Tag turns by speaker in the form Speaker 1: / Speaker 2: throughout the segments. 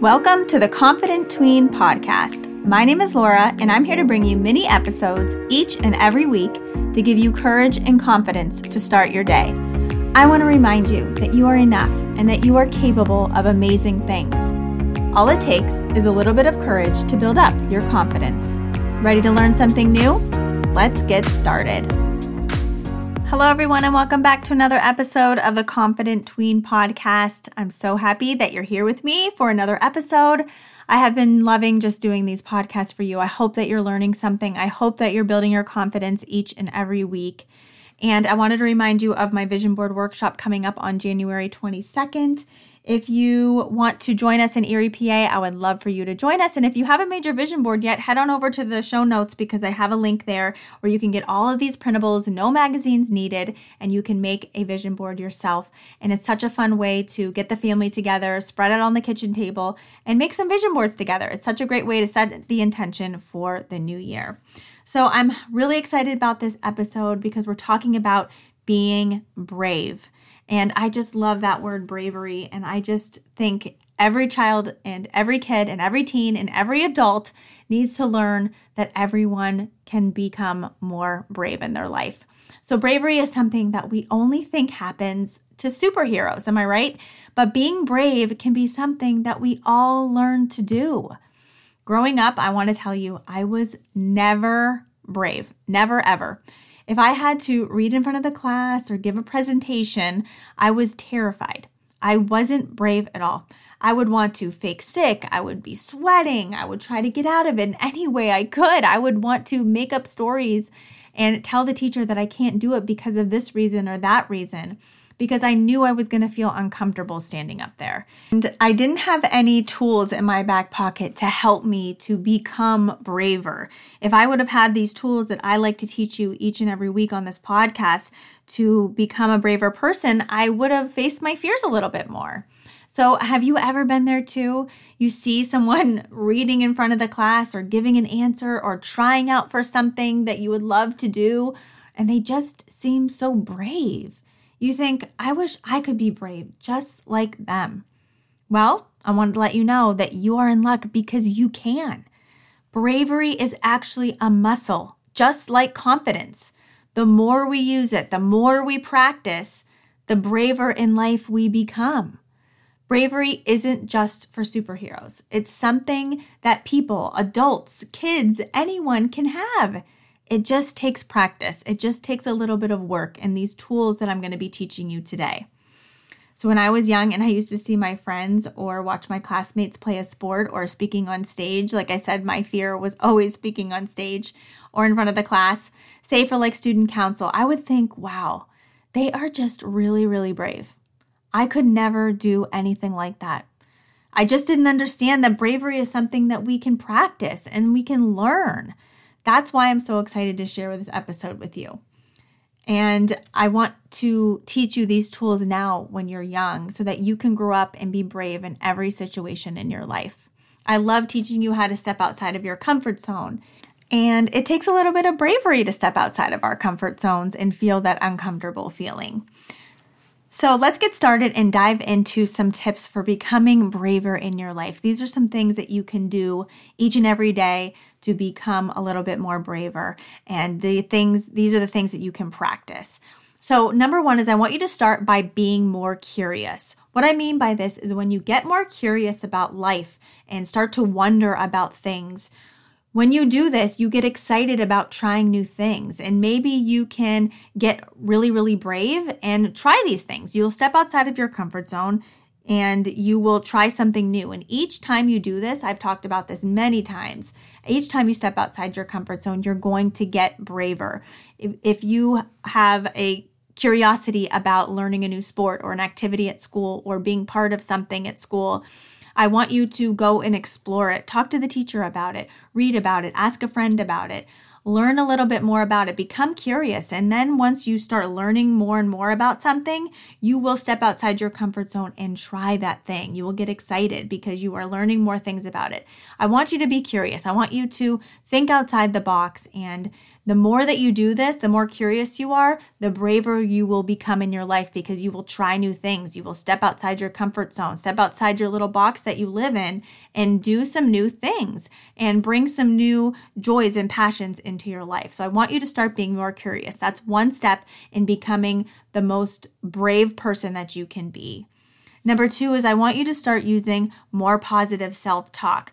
Speaker 1: Welcome to the Confident Tween podcast. My name is Laura, and I'm here to bring you mini episodes each and every week to give you courage and confidence to start your day. I want to remind you that you are enough and that you are capable of amazing things. All it takes is a little bit of courage to build up your confidence. Ready to learn something new? Let's get started. Hello, everyone, and welcome back to another episode of the Confident Tween podcast. I'm so happy that you're here with me for another episode. I have been loving just doing these podcasts for you. I hope that you're learning something. I hope that you're building your confidence each and every week. And I wanted to remind you of my vision board workshop coming up on January 22nd. If you want to join us in Erie, PA, I would love for you to join us. And if you haven't made your vision board yet, head on over to the show notes because I have a link there where you can get all of these printables, no magazines needed, and you can make a vision board yourself. And it's such a fun way to get the family together, spread it on the kitchen table, and make some vision boards together. It's such a great way to set the intention for the new year. So I'm really excited about this episode because we're talking about being brave. And I just love that word bravery. And I just think every child and every kid and every teen and every adult needs to learn that everyone can become more brave in their life. So, bravery is something that we only think happens to superheroes, am I right? But being brave can be something that we all learn to do. Growing up, I want to tell you, I was never brave, never ever. If I had to read in front of the class or give a presentation, I was terrified. I wasn't brave at all. I would want to fake sick. I would be sweating. I would try to get out of it in any way I could. I would want to make up stories and tell the teacher that I can't do it because of this reason or that reason because I knew I was going to feel uncomfortable standing up there. And I didn't have any tools in my back pocket to help me to become braver. If I would have had these tools that I like to teach you each and every week on this podcast to become a braver person, I would have faced my fears a little bit more. So, have you ever been there too? You see someone reading in front of the class or giving an answer or trying out for something that you would love to do, and they just seem so brave. You think, I wish I could be brave just like them. Well, I wanted to let you know that you are in luck because you can. Bravery is actually a muscle, just like confidence. The more we use it, the more we practice, the braver in life we become. Bravery isn't just for superheroes. It's something that people, adults, kids, anyone can have. It just takes practice. It just takes a little bit of work and these tools that I'm going to be teaching you today. So, when I was young and I used to see my friends or watch my classmates play a sport or speaking on stage, like I said, my fear was always speaking on stage or in front of the class, say for like student council, I would think, wow, they are just really, really brave. I could never do anything like that. I just didn't understand that bravery is something that we can practice and we can learn. That's why I'm so excited to share this episode with you. And I want to teach you these tools now when you're young so that you can grow up and be brave in every situation in your life. I love teaching you how to step outside of your comfort zone. And it takes a little bit of bravery to step outside of our comfort zones and feel that uncomfortable feeling. So let's get started and dive into some tips for becoming braver in your life. These are some things that you can do each and every day to become a little bit more braver. And the things, these are the things that you can practice. So, number one is I want you to start by being more curious. What I mean by this is when you get more curious about life and start to wonder about things, when you do this, you get excited about trying new things, and maybe you can get really, really brave and try these things. You'll step outside of your comfort zone and you will try something new. And each time you do this, I've talked about this many times, each time you step outside your comfort zone, you're going to get braver. If, you have a curiosity about learning a new sport or an activity at school or being part of something at school, I want you to go and explore it. Talk to the teacher about it, read about it, ask a friend about it, learn a little bit more about it, become curious. And then once you start learning more and more about something, you will step outside your comfort zone and try that thing. You will get excited because you are learning more things about it. I want you to be curious. I want you to think outside the box and The more that you do this, the more curious you are, the braver you will become in your life because you will try new things. You will step outside your comfort zone, step outside your little box that you live in, and do some new things and bring some new joys and passions into your life. So I want you to start being more curious. That's one step in becoming the most brave person that you can be. Number two is I want you to start using more positive self talk.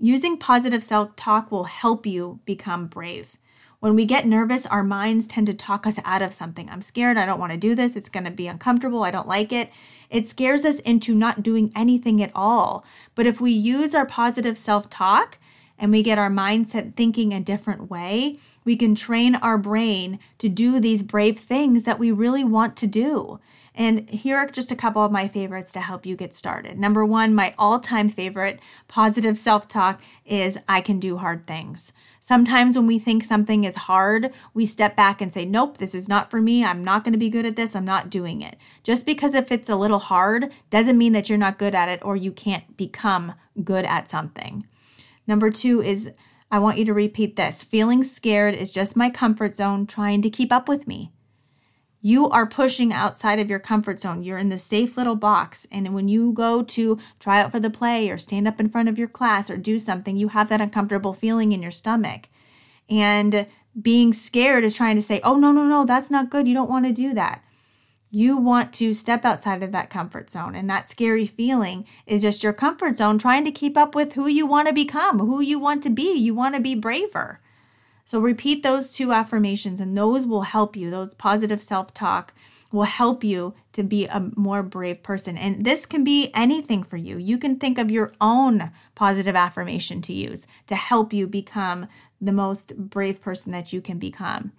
Speaker 1: Using positive self talk will help you become brave. When we get nervous, our minds tend to talk us out of something. I'm scared. I don't want to do this. It's going to be uncomfortable. I don't like it. It scares us into not doing anything at all. But if we use our positive self talk and we get our mindset thinking a different way, we can train our brain to do these brave things that we really want to do. And here are just a couple of my favorites to help you get started. Number one, my all time favorite positive self talk is I can do hard things. Sometimes when we think something is hard, we step back and say, Nope, this is not for me. I'm not going to be good at this. I'm not doing it. Just because if it's a little hard doesn't mean that you're not good at it or you can't become good at something. Number two is I want you to repeat this feeling scared is just my comfort zone trying to keep up with me. You are pushing outside of your comfort zone. You're in the safe little box. And when you go to try out for the play or stand up in front of your class or do something, you have that uncomfortable feeling in your stomach. And being scared is trying to say, oh, no, no, no, that's not good. You don't want to do that. You want to step outside of that comfort zone. And that scary feeling is just your comfort zone trying to keep up with who you want to become, who you want to be. You want to be braver. So repeat those two affirmations, and those will help you. Those positive self talk will help you to be a more brave person. And this can be anything for you. You can think of your own positive affirmation to use to help you become the most brave person that you can become.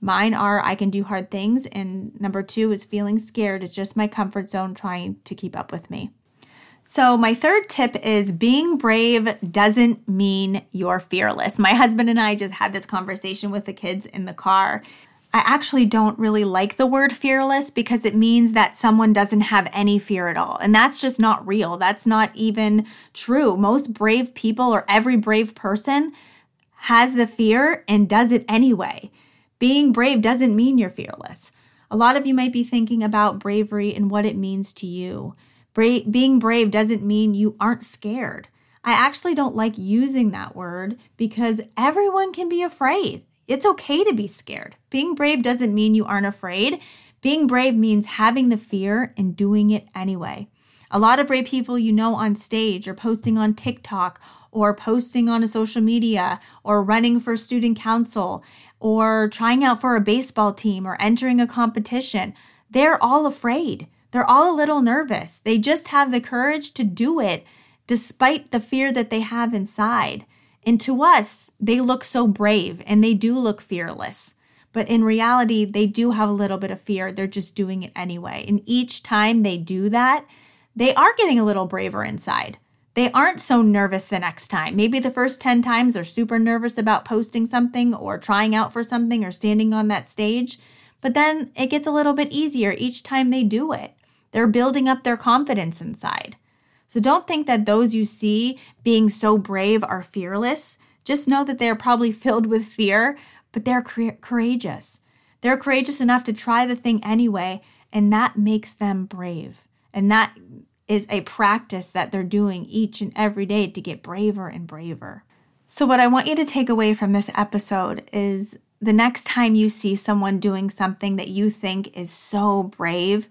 Speaker 1: Mine are I can do hard things. And number two is feeling scared. It's just my comfort zone trying to keep up with me. So, my third tip is being brave doesn't mean you're fearless. My husband and I just had this conversation with the kids in the car. I actually don't really like the word fearless because it means that someone doesn't have any fear at all. And that's just not real. That's not even true. Most brave people or every brave person has the fear and does it anyway. Being brave doesn't mean you're fearless. A lot of you might be thinking about bravery and what it means to you. Bra- being brave doesn't mean you aren't scared. I actually don't like using that word because everyone can be afraid. It's okay to be scared. Being brave doesn't mean you aren't afraid. Being brave means having the fear and doing it anyway. A lot of brave people you know on stage or posting on TikTok or posting on a social media or running for student council or trying out for a baseball team or entering a competition, they're all afraid. They're all a little nervous. They just have the courage to do it despite the fear that they have inside. And to us, they look so brave and they do look fearless. But in reality, they do have a little bit of fear. They're just doing it anyway. And each time they do that, they are getting a little braver inside. They aren't so nervous the next time. Maybe the first 10 times they're super nervous about posting something or trying out for something or standing on that stage. But then it gets a little bit easier each time they do it. They're building up their confidence inside. So don't think that those you see being so brave are fearless. Just know that they're probably filled with fear, but they're courageous. They're courageous enough to try the thing anyway, and that makes them brave. And that is a practice that they're doing each and every day to get braver and braver. So, what I want you to take away from this episode is the next time you see someone doing something that you think is so brave,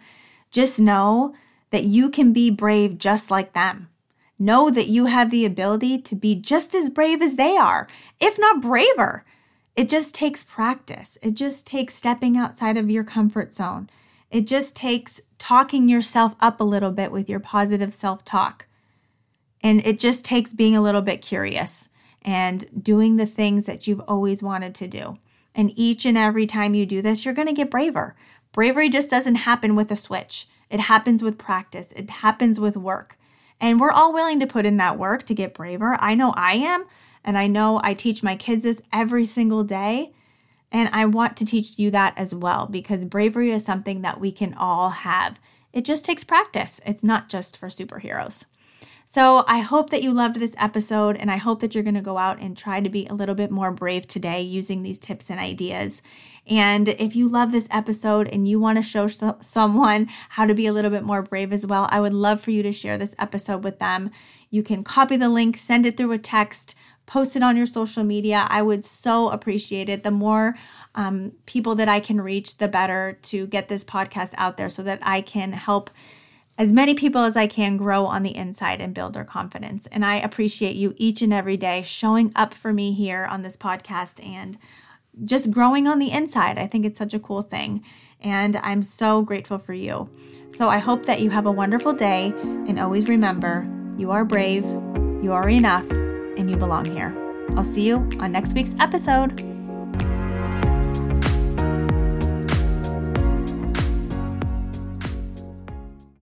Speaker 1: just know that you can be brave just like them. Know that you have the ability to be just as brave as they are, if not braver. It just takes practice. It just takes stepping outside of your comfort zone. It just takes talking yourself up a little bit with your positive self talk. And it just takes being a little bit curious and doing the things that you've always wanted to do. And each and every time you do this, you're going to get braver. Bravery just doesn't happen with a switch, it happens with practice, it happens with work. And we're all willing to put in that work to get braver. I know I am, and I know I teach my kids this every single day. And I want to teach you that as well because bravery is something that we can all have. It just takes practice, it's not just for superheroes. So I hope that you loved this episode, and I hope that you're going to go out and try to be a little bit more brave today using these tips and ideas. And if you love this episode and you want to show so- someone how to be a little bit more brave as well, I would love for you to share this episode with them. You can copy the link, send it through a text, post it on your social media. I would so appreciate it. The more um, people that I can reach, the better to get this podcast out there so that I can help as many people as I can grow on the inside and build their confidence. And I appreciate you each and every day showing up for me here on this podcast and just growing on the inside. I think it's such a cool thing. And I'm so grateful for you. So I hope that you have a wonderful day. And always remember you are brave, you are enough, and you belong here. I'll see you on next week's episode.